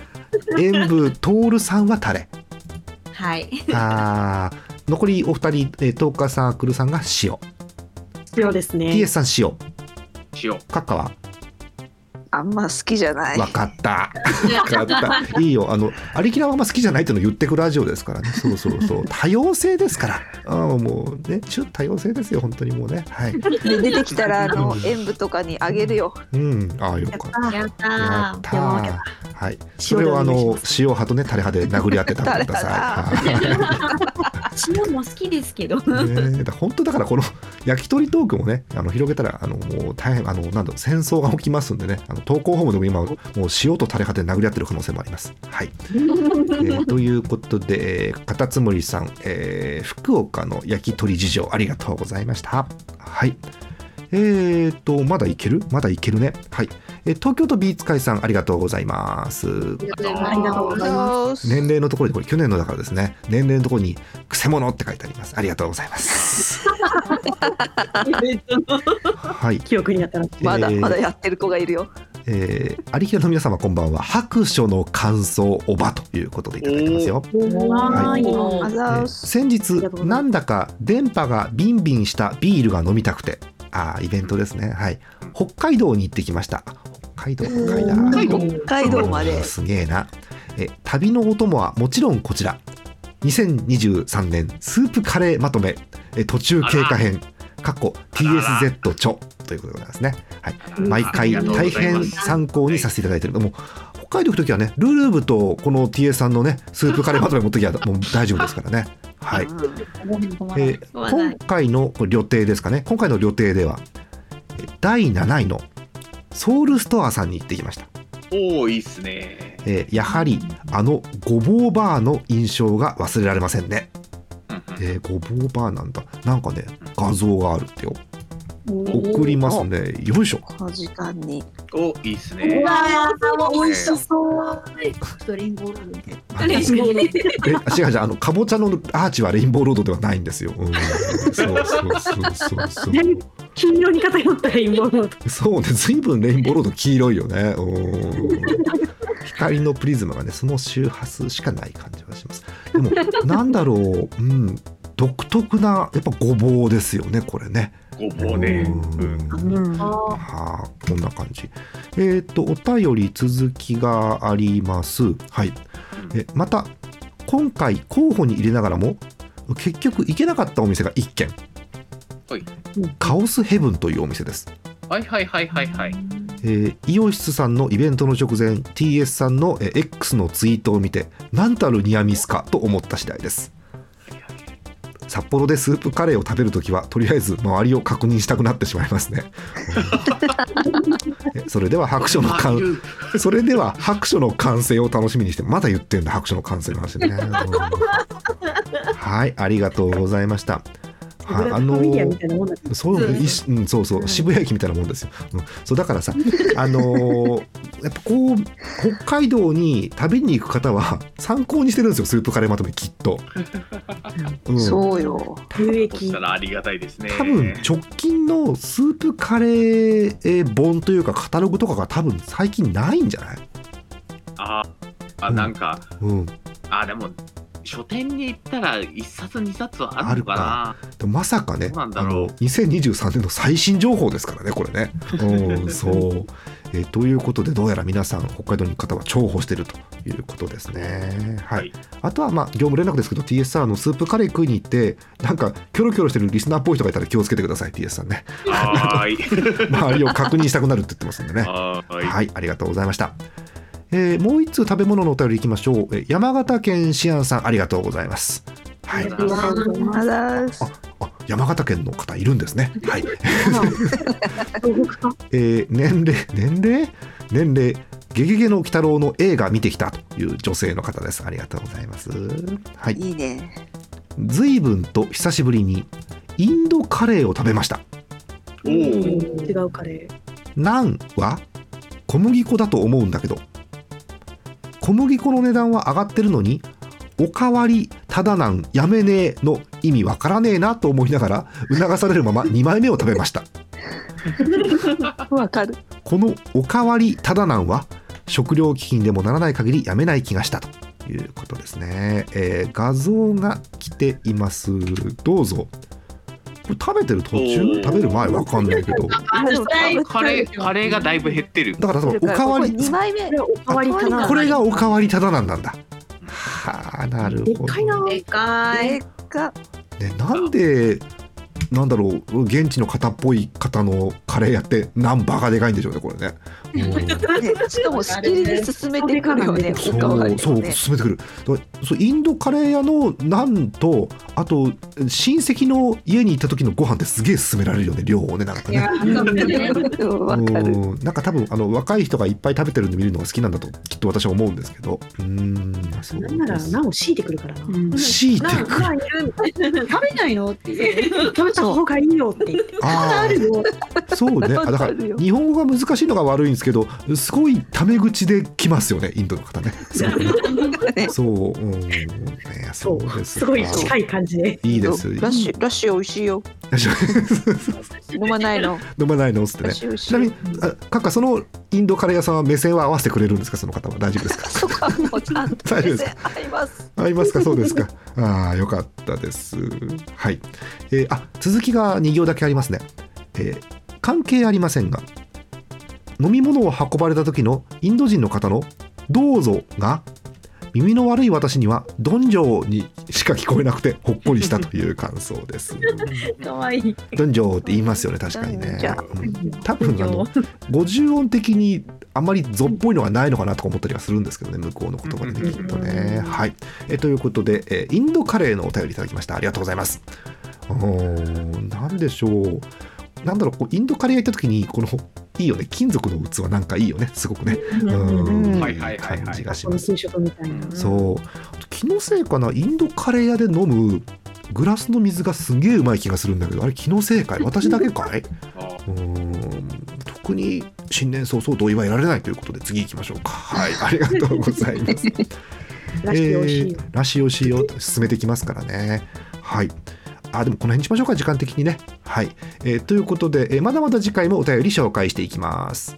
塩分、トールさんはタレ。はいあー残りお二人、えー、トーカーサークルさんが塩。塩ですね。TS さん塩。塩。カッカは？あんま好きじゃないわかった。わかった。いいよ。あの、アリキラはあんま好きじゃないっていうのを言ってくラジオですからね。そうそうそう。多様性ですから。ああ、もうね、中多様性ですよ。本当にもうね。はい。で出てきたらあのうん塩分とかにあげるようん。ああ、よかった。やったーやった。はい。それをあの、塩派とね、タレ派で殴り合って食べてください。はい 塩も好きですけどね本当だからこの焼き鳥トークもねあの広げたらあのもう大変あのなんだろう戦争が起きますんでねあの投稿ホームでも今もう塩とタレ派で殴り合ってる可能性もあります。はい、えーということで、えーカタツムリさん、えー福岡の焼き鳥事情ありがとうございました。はいえーとまだいける？まだいけるね。はい、えー東京都ビーツ会さんありがとうございます。ありがとうございます。年齢のところでこれ去年のだからですね年齢のところに「くせ者」って書いてありますありがとうございます はい記憶になったら。まだえーまだやってる子がいるよえー、有木の皆様こんばんは。白書の感想おばということでいただいてますよ、はーい。あえー先日なんだか電波がビンビンしたビールが飲みたくて。あーイベントですね。はい。北海道に行ってきました。北海道北海道。北海道。まで。すげえな。え旅のお供はもちろんこちら。2023年スープカレーまとめ。え途中経過編かっこ TSZ 著ということでございますね、はい、毎回大変参考にさせていただいてるもう北海道行く時はねルルーブとこの TS さんのねスープカレーまとめ持ってきゃ もう大丈夫ですからね。はい、えー今回のこれ旅程ですかね。今回の旅程ではえー第7位のソウルストアさんに行ってきました。おおいいっすね。えーやはりあのごぼうバーの印象が忘れられませんね、えーごぼうバーなんだ。なんかね画像があるってよ送りますね。よいしょ。この時間に。おいいっすね。美味しそう。ストリンボールあえあ違う違うあのかぼちゃのアーチはレインボーロードではないんですよ、うん、そうそうそうそうそう 金色に偏ったレインボーノート。そうね随分レインボーロード黄色いよね。うん光のプリズムがねその周波数しかない感じがしますでも なんだろううん独特なやっぱごぼうですよねこれね。ごぼうね。うん。うんはあこんな感じ。えっ、とお便り続きがあります。はい。えまた今回候補に入れながらも結局行けなかったお店が1軒。はいカオスヘブンというお店です。はいはいはいはいはい。えーイオシスさんのイベントの直前 TS さんのえー X のツイートを見て何たるニアミスかと思った次第です。札幌でスープカレーを食べるときはとりあえず周りを確認したくなってしまいますね。えそれでは白書の完るそれでは白書の完成を楽しみにしてまだ言ってんだ白書の完成の話ね、うん。はいありがとうございましたはいファミリアみたいなもんだけどそう、いしうん、そうそう、渋谷駅みたいなもんですよ。うん、そうだからさ、あのーやっぱこう北海道に旅に行く方は参考にしてるんですよ、スープカレーまとめきっと。うん、そうよ。有そ益したらありがたいですね。多分直近のスープカレーえー本というかカタログとかが多分最近ないんじゃない？ああ、なんか、うん。あでも書店に行ったら一冊二冊はあるのかな。でもまさかね、あのろう2023年の最新情報ですからね、これね。うん、そう。えーということで、どうやら皆さん、北海道に行く方は重宝してるということですね。はい。はいあとは、まあ、業務連絡ですけど、TSR のスープカレー食いに行って、なんか、キョロキョロしてるリスナーっぽい人がいたら気をつけてください、TS さんね。はーい。周りを確認したくなるって言ってますんでね。はーい。はい、ありがとうございました。えーもう一通食べ物のお便りいきましょう。えー山形県シアンさん、ありがとうございます。はい。あらすあ、山形県の方いるんですね。はい。えー年齢、年齢？年齢、ゲゲゲの鬼太郎の映画見てきたという女性の方です。ありがとうございます。はい。いいね。随分と久しぶりにインドカレーを食べました。おお。違うカレーナンは小麦粉だと思うんだけど、小麦粉の値段は上がってるのに、おかわりただなんやめねえの意味わからねえなと思いながら促されるまま2枚目を食べました。わかる。このおかわりただなんは食料危機にでもならない限りやめない気がしたということですね、えー画像が来ていますどうぞこれ食べてる途中？食べる前？わかんないけどカレー、カレーがだいぶ減ってる。だからそのおかわり二枚目こ。れおかわりかなこれがおかわりただなんだはあなるほど、でっかいなでかでい。っか。ね、なんでなんだろう現地の方っぽい方のカレーやってなんバカでかいんでしょうねこれね。しかもしきりに進めてくるよね。そおかわりうそう。進めてくる。そうインドカレー屋のなんとあと親戚の家に行った時のご飯ってすげえ勧められるよね量をねなんかね。なんか多分あの若い人がいっぱい食べてるの見るのが好きなんだときっと私は思うんですけど。うーんそうなんならですナンを強いてくるからな。うん強いてくる。食べないの？って言って。食べた方がいいよって言って。ああるよ。あそうね。あだから日本語が難しいのが悪いんですけどすごいタメ口で来ますよねインドの方ね。そう。うん。ねそうですすごい近い感じで。いいです。ラッシュラッシュ美味しいよ。飲まないの。飲まないのっつってね。ちなみにあカッカそのインドカレー屋さんは目線は合わせてくれるんですかその方は？大丈夫ですか？そこはもうちゃんと。大丈夫ですか？合います。合いますか？そうですか。ああよかったです。はい、えーあ続きが2行だけありますね、えー関係ありませんが飲み物を運ばれた時のインド人の方の「どうぞ」が耳の悪い私には「どんじょう」にしか聞こえなくてほっこりしたという感想です。かわいい。どんじょうって言いますよね確かにね。多分あの50音的にあんまりぞっぽいのがないのかなとか思ったりはするんですけどね向こうの言葉でねきっとね。はい、えということで、えーインドカレーのお便りいただきました。ありがとうございます。おーなんでしょうなんだろうこうインドカレー屋行った時にこのいいよね。金属の器なんかいいよね。すごくね。うんはいはいはいはい。感じがします。そうあと気のせいかな。インドカレー屋で飲むグラスの水がすげえうまい気がするんだけどあれ気のせいかい？私だけかい？うーん。特に新年早々同意は得られないということで次行きましょうか。はい。ありがとうございます。らしいおいしいよ。えーらしいおいしい進めていきますからね。はいあでもこの辺にしましょうか時間的にね。はい、えーということで、えーまだまだ次回もお便り紹介していきます。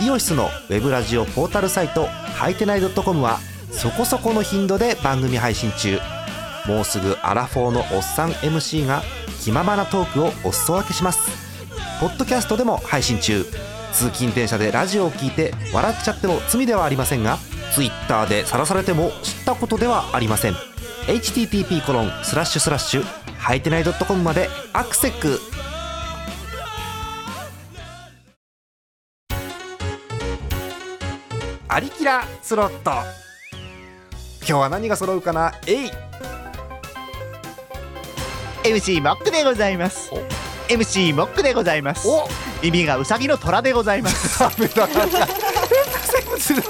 イオシスのウェブラジオポータルサイトはいてない .com はそこそこの頻度で番組配信中。もうすぐアラフォーのおっさん MC が気ままなトークをお裾分けします。ポッドキャストでも配信中。通勤電車でラジオを聞いて笑っちゃっても罪ではありませんが Twitter で晒されても知ったことではありません。http コロンスラッシュスラッシュはいてない .com までアクセックアリキラスロット。今日は何が揃うかな？えい MC モックでございます。MC モックでございます。お。耳がウサギの虎でございます 生物だ。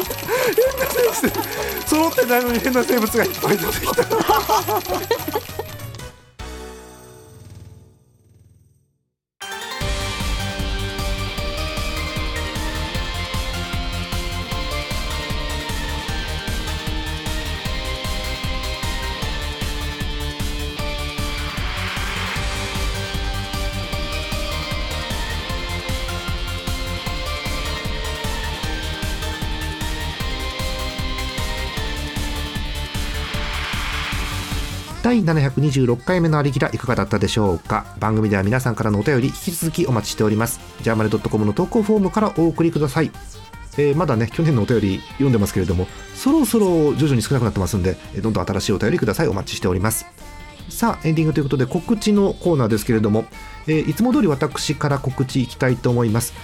変な生物。揃ってないのに変な生物がいっぱい出てきた。第726回目のありきらいかがだったでしょうか？番組では皆さんからのお便り引き続きお待ちしております。ジャーマネ .com の投稿フォームからお送りください。えーまだね去年のお便り読んでますけれどもそろそろ徐々に少なくなってますんでどんどん新しいお便りください。お待ちしております。さあエンディングということで告知のコーナーですけれども、えーいつも通り私から告知いきたいと思います。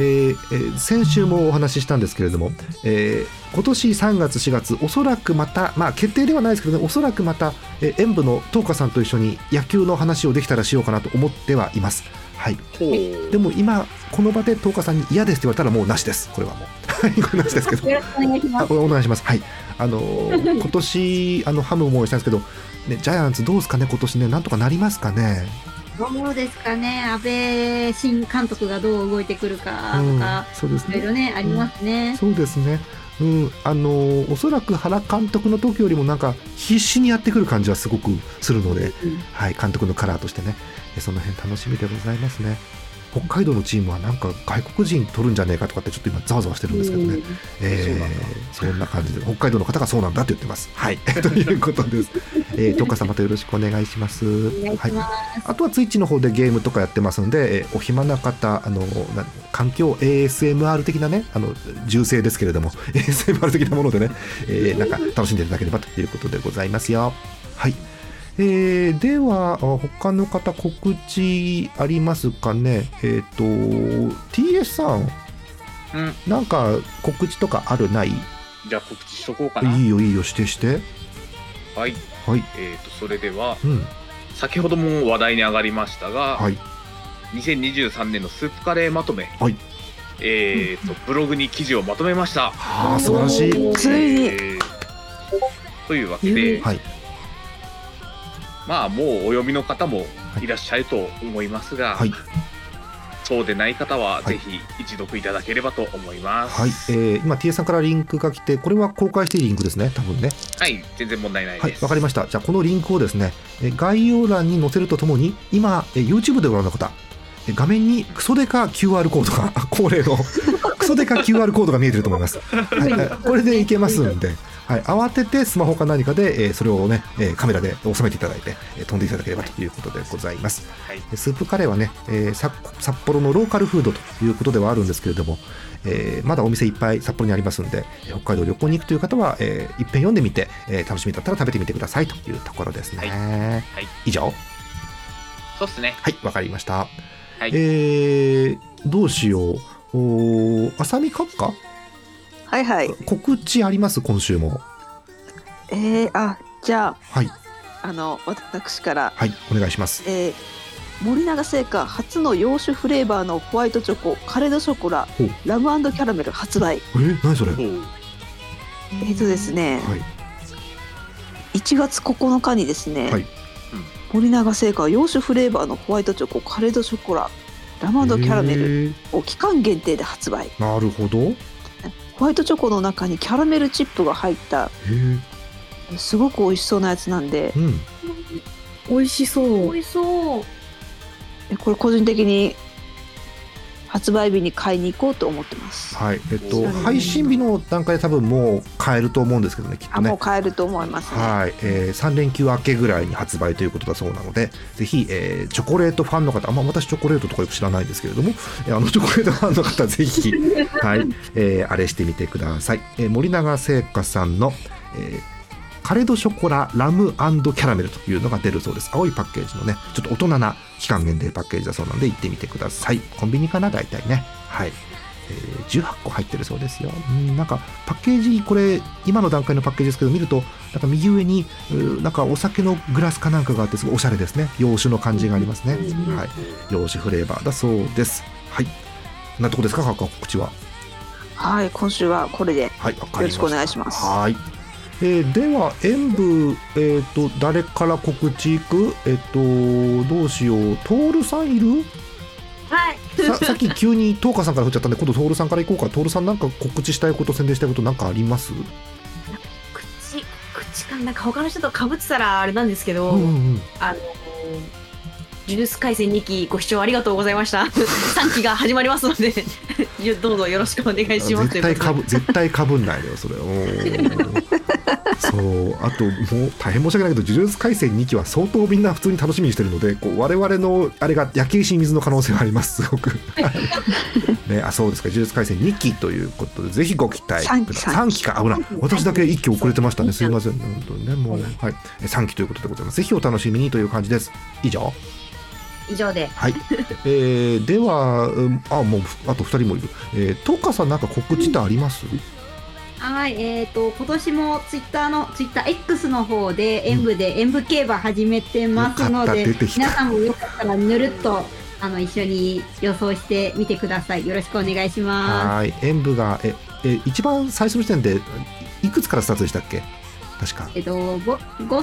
えーえー先週もお話ししたんですけれども、えー今年3月4月おそらくまたまあ決定ではないですけどねおそらくまた、えー演舞の東花さんと一緒に野球の話をできたらしようかなと思ってはいます。はい。でも今この場で東花さんに嫌ですって言われたらもうなしです。これはもう。は いこれなしですけど。よろしくお願いします。あこれお願いします。はい。あのー 今年あのハム思いしたんですけど、ねジャイアンツどうですかね今年ねなんとかなりますかね。どうですかね、安倍新監督がどう動いてくるかうんとか、そうですね。いろいろね、ありますね。そうですね。うん、あのーおそらく原監督の時よりもなんか必死にやってくる感じはすごくするので、はい、監督のカラーとしてね、えその辺楽しみでございますね。北海道のチームはなんか外国人取るんじゃねえかとかってちょっと今ざわざわしてるんですけどね、えーそんな感じで北海道の方がそうなんだって言ってます。はい、ということです。えー、トッカさんまたよろしくお願いします。いします。はいあとはツイッチの方でゲームとかやってますんで、えーお暇な方、あのな環境 ASMR 的なね、あの銃声ですけれども、ASMR 的なものでね、えーなんか楽しんでいただければということでございますよ。はい。えーでは、あ他の方告知ありますかね？えっ、と、TS さん、うんなんか告知とかあるない？じゃあ告知しとこうかな。いいよいいよ、してして。はい。はい。えっ、と、それでは、うん。先ほども話題に上がりましたが、はい。2023年のスープカレーまとめ、はい。えっ、と、ブログに記事をまとめました。はあ、素晴らしい。ついにえーというわけで、はい。まあ、もうお読みの方もいらっしゃると思いますが、はい。そうでない方は、いぜひ一読いただければと思います。はい、えー、今 TA さんからリンクが来てこれは公開していいリンクですね多分ね。はい、全然問題ないはい。です。わかりました。じゃあこのリンクをですねえー概要欄に載せるとともに今えー YouTube でご覧の方えー画面にクソデカ QR コードが 恒例のクソデカ QR コードが見えてると思います、はいはい、これでいけますんで、はい、慌ててスマホか何かで、えーそれをね、えーカメラで収めていただいて、えー飛んでいただければということでございますはいでスープカレーはね、えーさ札幌のローカルフードということではあるんですけれども、えーまだお店いっぱい札幌にありますんでえー北海道旅行に行くという方は、えー、いっぺん読んでみて、えー楽しみだったら食べてみてくださいというところですね。はい以上そうっすね。はいわかりました。はい。えーどうしようおー浅見閣下はいはい。告知あります？今週も。えー、あ、じゃはい。あ、あの、私から、はいお願いします。えー、森永製菓初の洋酒フレーバーのホワイトチョコ、カレードショコララムキャラメル発売。えー、何それ、えーとですね、はい。1月9日にですね、はい。森永製菓洋酒フレーバーのホワイトチョコ、カレードショコラ、ラムキャラメルえー。を期間限定で発売。なるほど。へホワイトチョコの中にキャラメルチップが入ったえすごく美味しそうなやつなんでうん美味しそう。美味しそう。えこれ個人的に発売日に買いに行こうと思ってます。はいえっと配信日の段階で多分もう買えると思うんですけどねきっあもうとね買えると思いますね。はい、えー、3連休明けぐらいに発売ということだそうなのでぜひ、えーチョコレートファンの方あんま私チョコレートとかよく知らないんですけれども、えーあのチョコレートファンの方ぜひ、はいえーあれしてみてください、えー森永製菓さんの、えーカレドショコララムキャラメルというのが出るそうです青いパッケージのねちょっと大人な期間限定パッケージだそうなので行ってみてくださいコンビニかな？大体ねはいえー18個入ってるそうですよ。うんなんかパッケージこれ今の段階のパッケージですけど見るとなんか右上になんかお酒のグラスかなんかがあってすごいおしゃれですね。洋酒の感じがありますね。はい。洋酒フレーバーだそうです。はい。なとこですか？告知は。はい、今週はこれではい。よろしくお願いします。はい。えーでは演舞えっ、と誰から告知いく？えっ、とどうしよう？トールさんいる？はい。ささっき急にトーカさんから振っちゃったんで今度トールさんからいこうか。トールさんなんか告知したいこと宣伝したいことなんかあります？口、口かなんか他の人と被ってたらあれなんですけど、うんうんうん。あの、呪術廻戦2期ご視聴ありがとうございました。3期が始まりますので、どうぞよろしくお願いします。絶対かぶ絶対かぶんないでよそれそうあともう大変申し訳ないけど「呪術廻戦2期」は相当みんな普通に楽しみにしてるのでこう我々のあれが焼け石に水の可能性があります。すごく、はいね、あそうですか「呪術廻戦2期」ということでぜひご期待ください。3期か。危ない。私だけ1期。遅れてましたね。すいません。本当にねもう、はい、え3期ということでございます。ぜひお楽しみにという感じです。以上。以上で。はい、えー、では、うんあもうあと2人もいる、えー、トーカさんなんか告知ってあります、はい、えっ、と、今年もツイッターの、ツイッター X の方で演舞で演舞競馬始めてますので出てき、た。皆さんもよかったらぬるっと、あの、一緒に予想してみてください。よろしくお願いしまはい演舞がええ一番最初の時点でいくつからスタートでしたっけ？確か。す。えっと、ご5000ポイ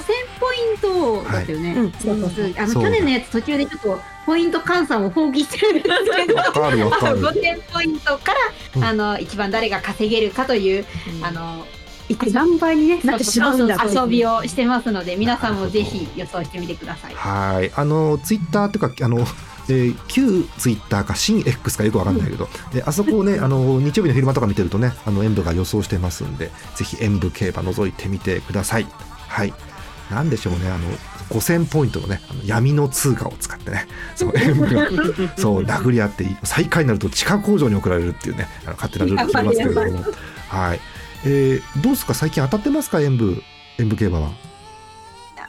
ントだったよね。うんそうそうそうあの去年のやつ途中でちょっとポイント換算を放棄してるんですけど、わかるわかる。5000ポイントから、うん。あの一番誰が稼げるかという、あの一体何倍に、ね、なってしまうんだ遊びをしてますので皆さんもぜひ予想してみてください。はい。あのツイッターっていうかあのえー旧ツイッターか新 X かよくわかんないけど、であそこをねあの日曜日の昼間とか見てるとねあの演舞が予想してますんでぜひ演舞競馬覗いてみてください。はい。なんでしょうねあの5000ポイントのねあの闇の通貨を使ってねそう演舞がそう殴り合って最下位になると地下工場に送られるっていうねあの勝手なルール決めますけれども。はい、えーどうですか？最近当たってますか？演舞演舞競馬は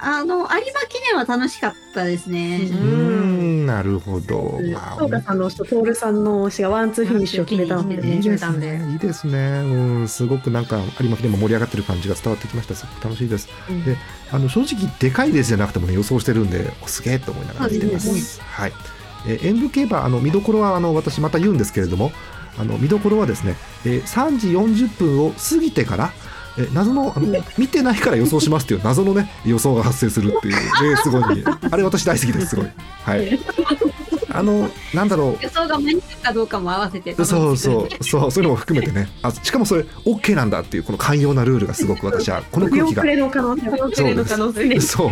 あの有馬記念は楽しかったですね。うーんなるほど、まあトーカさんの推しとトールさんの推しがワンツーフィニッシュを決めたので、決めいいですたんでね。いいですね。うん、すごくなんか有馬記念も盛り上がってる感じが伝わってきました。すごく楽しいです。うんで、あの正直でかいレースじゃなくてもね予想してるんで、おすげえと思いながら見てます。はい。えー演舞競馬あの見どころはあの私また言うんですけれども、あの見どころはですね、えー3時40分を過ぎてから。えー謎のあの見てないから予想しますっていう謎のね予想が発生するっていうレース後にあれ私大好きですすごい。はい。あのなんだろう。予想が間に合うかどうかも合わせて。そうそう。そうそういうのも含めてね。あしかもそれ OK なんだっていうこの寛容なルールがすごく私はこの空気が。出遅れの可能性出遅れの可能性ね。そう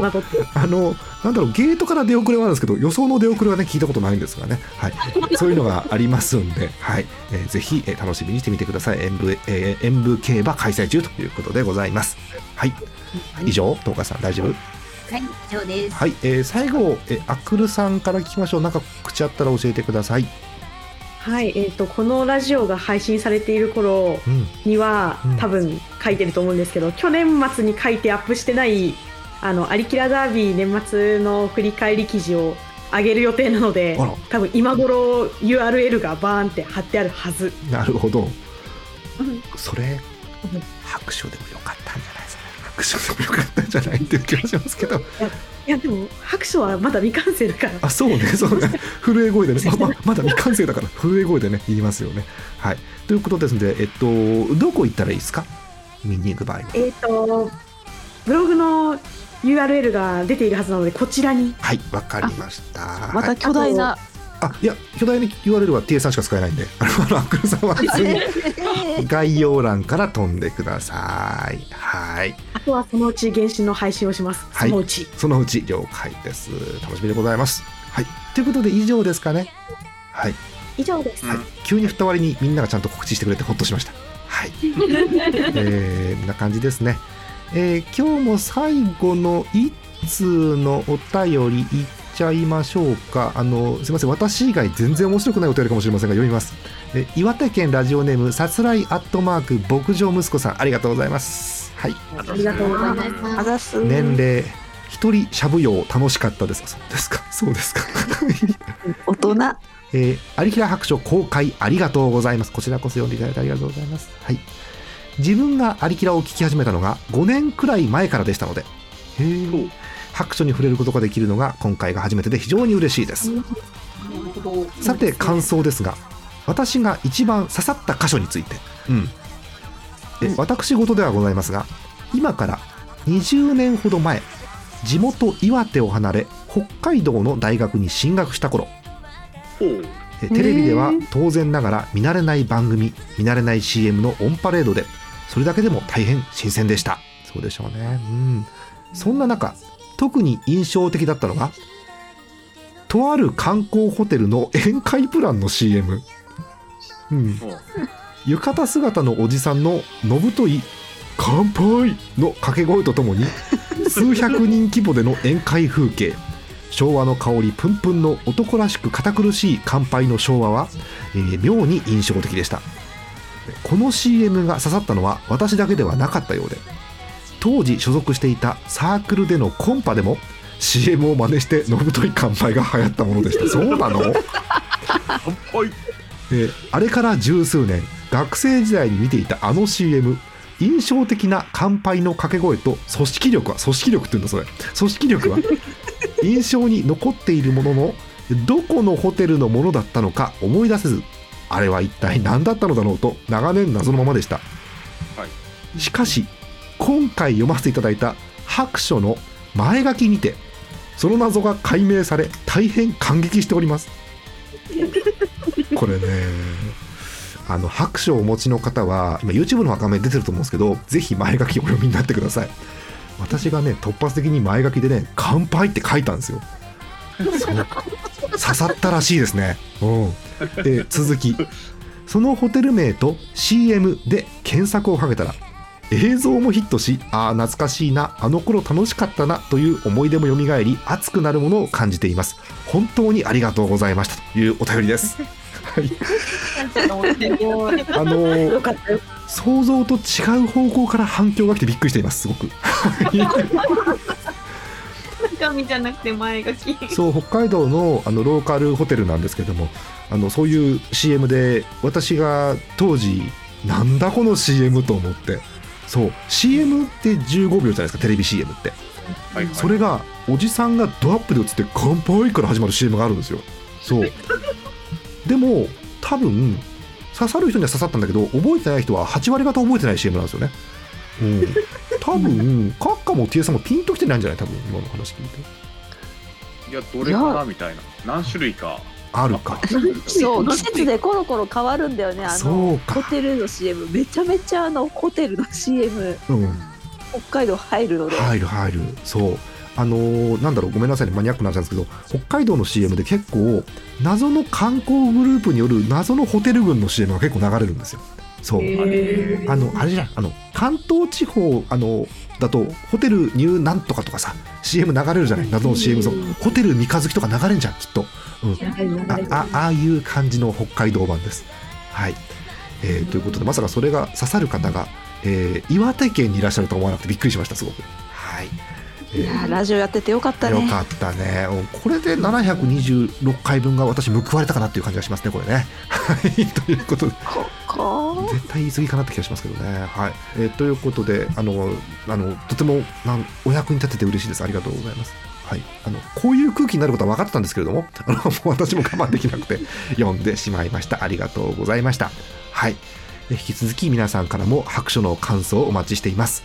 あのなんだろうゲートから出遅れはあるんですけど予想の出遅れはね聞いたことないんですがね、はい、そういうのがありますんで、はい。えーぜひ、えー楽しみにしてみてください。演舞,、えー演舞競馬開催中ということでございます。はい。以上東川さん大丈夫？はい以上です。はい、えー最後、えーアクルさんから聞きましょう。なんか口あったら教えてください。はい、えっ、とこのラジオが配信されている頃うん。には、うん。多分書いてると思うんですけど、去年末に書いてアップしてないあのアリキラダービー年末の振り返り記事を上げる予定なので多分今頃 URL がバーンって貼ってあるはず。なるほど。それ、拍手でもよかったんじゃないですか。拍手でもよかったんじゃないっていう気がしますけど。いやでも拍手はまだ未完成だから。あ、そうね、そうね。震え声でね、まままだ未完成だから、震え声でね、言いますよね。はい。ということですので、えっと、どこ行ったらいいですか？見に行く場合は。えっ、とブログの URL が出ているはずなのでこちらに。はい、わかりました。また巨大な、あ、いや、巨大に URL は TA さんしか使えないんで、あの、アックルさんは普通に 概要欄から飛んでください。はい。あとはそのうち原神の配信をします。はいそのうち。そのうち了解です。楽しみでございます。はい。ということで以上ですかね。はい。以上です。はい、急に振った割にみんながちゃんと告知してくれてほっとしました。はい、えー、こんな感じですね。えー今日も最後の一通のお便りいっちゃいましょうか。あのすみません、私以外全然面白くないお便りかもしれませんが読みます。えー岩手県ラジオネームさすらいアットマーク牧場息子さんありがとうございます。はい。ありがとうございます。年齢一人しゃぶ用楽しかったです。そうですか。そうですか。大人。えー、アリキラ白書公開ありがとうございます。こちらこそ読んでいただいてありがとうございます。はい。自分がアリキラを聞き始めたのが5年くらい前からでしたので、へー白書に触れることができるのが今回が初めてで非常に嬉しいです。さて感想ですが、私が一番刺さった箇所について、うん。え私事ではございますが、今から20年ほど前、地元岩手を離れ、北海道の大学に進学した頃、えテレビでは当然ながら見慣れない番組見慣れない CM のオンパレードでそれだけでも大変新鮮でした。そうでしょうね。うん。そんな中特に印象的だったのがとある観光ホテルの宴会プランの CM うん。浴衣姿のおじさんののぶとい「乾杯!」の掛け声とともに数百人規模での宴会風景。昭和の香りプンプンの男らしく堅苦しい乾杯の昭和は、えー妙に印象的でした。この CM が刺さったのは私だけではなかったようで当時所属していたサークルでのコンパでも CM を真似してのぶとい乾杯が流行ったものでした。そうなの？えーあれから十数年学生時代に見ていたあの CM 印象的な乾杯の掛け声と組織力は組織力って言うんだそれ。組織力は 印象に残っているもののどこのホテルのものだったのか思い出せずあれは一体何だったのだろうと長年謎のままでした、しかし今回読ませていただいた白書の前書きにてその謎が解明され大変感激しております。これねあの白書をお持ちの方は今 YouTube の画面出てると思うんですけどぜひ前書きお読みになってください。私がね突発的に前書きでね「乾杯」って書いたんですよ。刺さったらしいですね。うん。で続き。そのホテル名と CM で検索をかけたら映像もヒットしああ懐かしいなあの頃楽しかったなという思い出も蘇り熱くなるものを感じています。本当にありがとうございましたというお便りです。はい。あの。想像と違う方向から反響が来てびっくりしていますすごく。中身じゃなくて前書き。そう北海道のあのローカルホテルなんですけどもあのそういう CM で私が当時なんだこの CM と思ってそう。CM って15秒じゃないですかテレビ CM って、それがおじさんがドアップで映って「乾杯!」から始まる CM があるんですよ。そう。でも多分刺さる人には刺さったんだけど覚えてない人は8割方覚えてない CM なんですよね。うん。多分カッカも T さんもピンときてないんじゃない？多分今の話聞いて。いやどれかな？みたいな。何種類かあるか。そう季節でコロコロ変わるんだよね。あそのうか。ホテルの CM めちゃめちゃあのホテルの CM うん。北海道入るので。入る入る。そう。あのーなんだろうごめんなさいね。マニアックな話なんですけど北海道の CM で結構謎の観光グループによる謎のホテル群の CM が結構流れるんですよ。そう。あのあれじゃんあの関東地方あのだとホテルニューなんとかとかさ CM 流れるじゃない。謎の CM そう。ホテル三日月とか流れんじゃんきっと、うん、ああああいう感じの北海道版です。はい、えーということでまさかそれが刺さる方が、えー岩手県にいらっしゃると思わなくてびっくりしましたすごく。はい。いやーラジオやっててよかったね。よかったね。うんこれで726回分が私報われたかなっていう感じがしますねこれね。はい。ということで。こ？絶対言い過ぎかなって気がしますけどね。はい、えーということであのあのとてもなんお役に立てて嬉しいです。ありがとうございますはい、あのこういう空気になることは分かってたんですけれどもあのもう 私も我慢できなくて読んでしまいました。ありがとうございました。はい。で引き続き皆さんからも白書の感想をお待ちしています。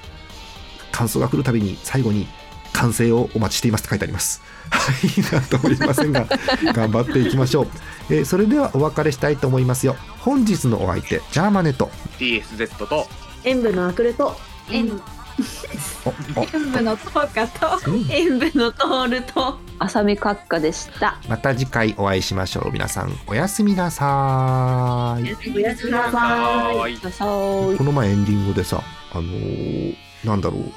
感想が来るたびに最後に完成をお待ちしていますって書いてあります。はい。なんとも言いませんが 頑張っていきましょう、えーそれではお別れしたいと思いますよ。本日のお相手ジャーマネと TSZ と演舞のアクルと演 演舞のトーカと演舞のトールと。浅見閣下でした。また次回お会いしましょう。皆さんおやすみなさい。おやすみなさい。この前エンディングでさあのーなんだろう。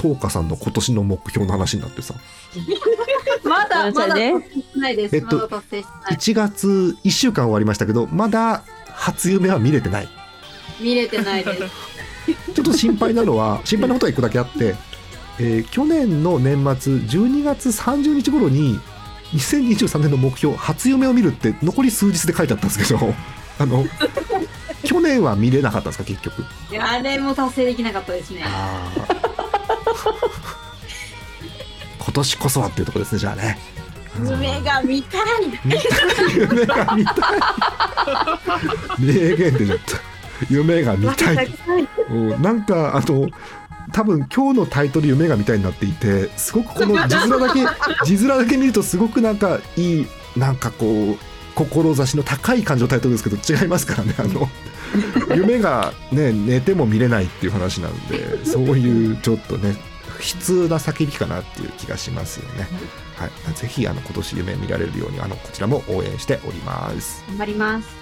東花さんの今年の目標の話になってさ。まだまだねないです、えっとまだ達成してない。1月1週間終わりましたけどまだ初夢は見れてない。見れてないです ちょっと心配なのは心配なことが1個だけあって、えー去年の年末12月30日頃に2023年の目標初夢を見るって残り数日で書いてあったんですけど あの去年は見れなかったんですか結局。いやあれも達成できなかったですね。今年こそはっていうところですねじゃあね。夢が見たい。夢が見たい。名言でちょっと夢が見たい。うんなんかあの多分今日のタイトル夢が見たいになっていてすごくこの字面だけ 字面だけ見るとすごくなんかいいなんかこう志の高い感じのタイトルですけど違いますからね。あの 夢がね寝ても見れないっていう話なんでそういうちょっとね悲痛な叫びかなっていう気がしますよね。はい、ぜひあの今年夢見られるようにあのこちらも応援しております。頑張ります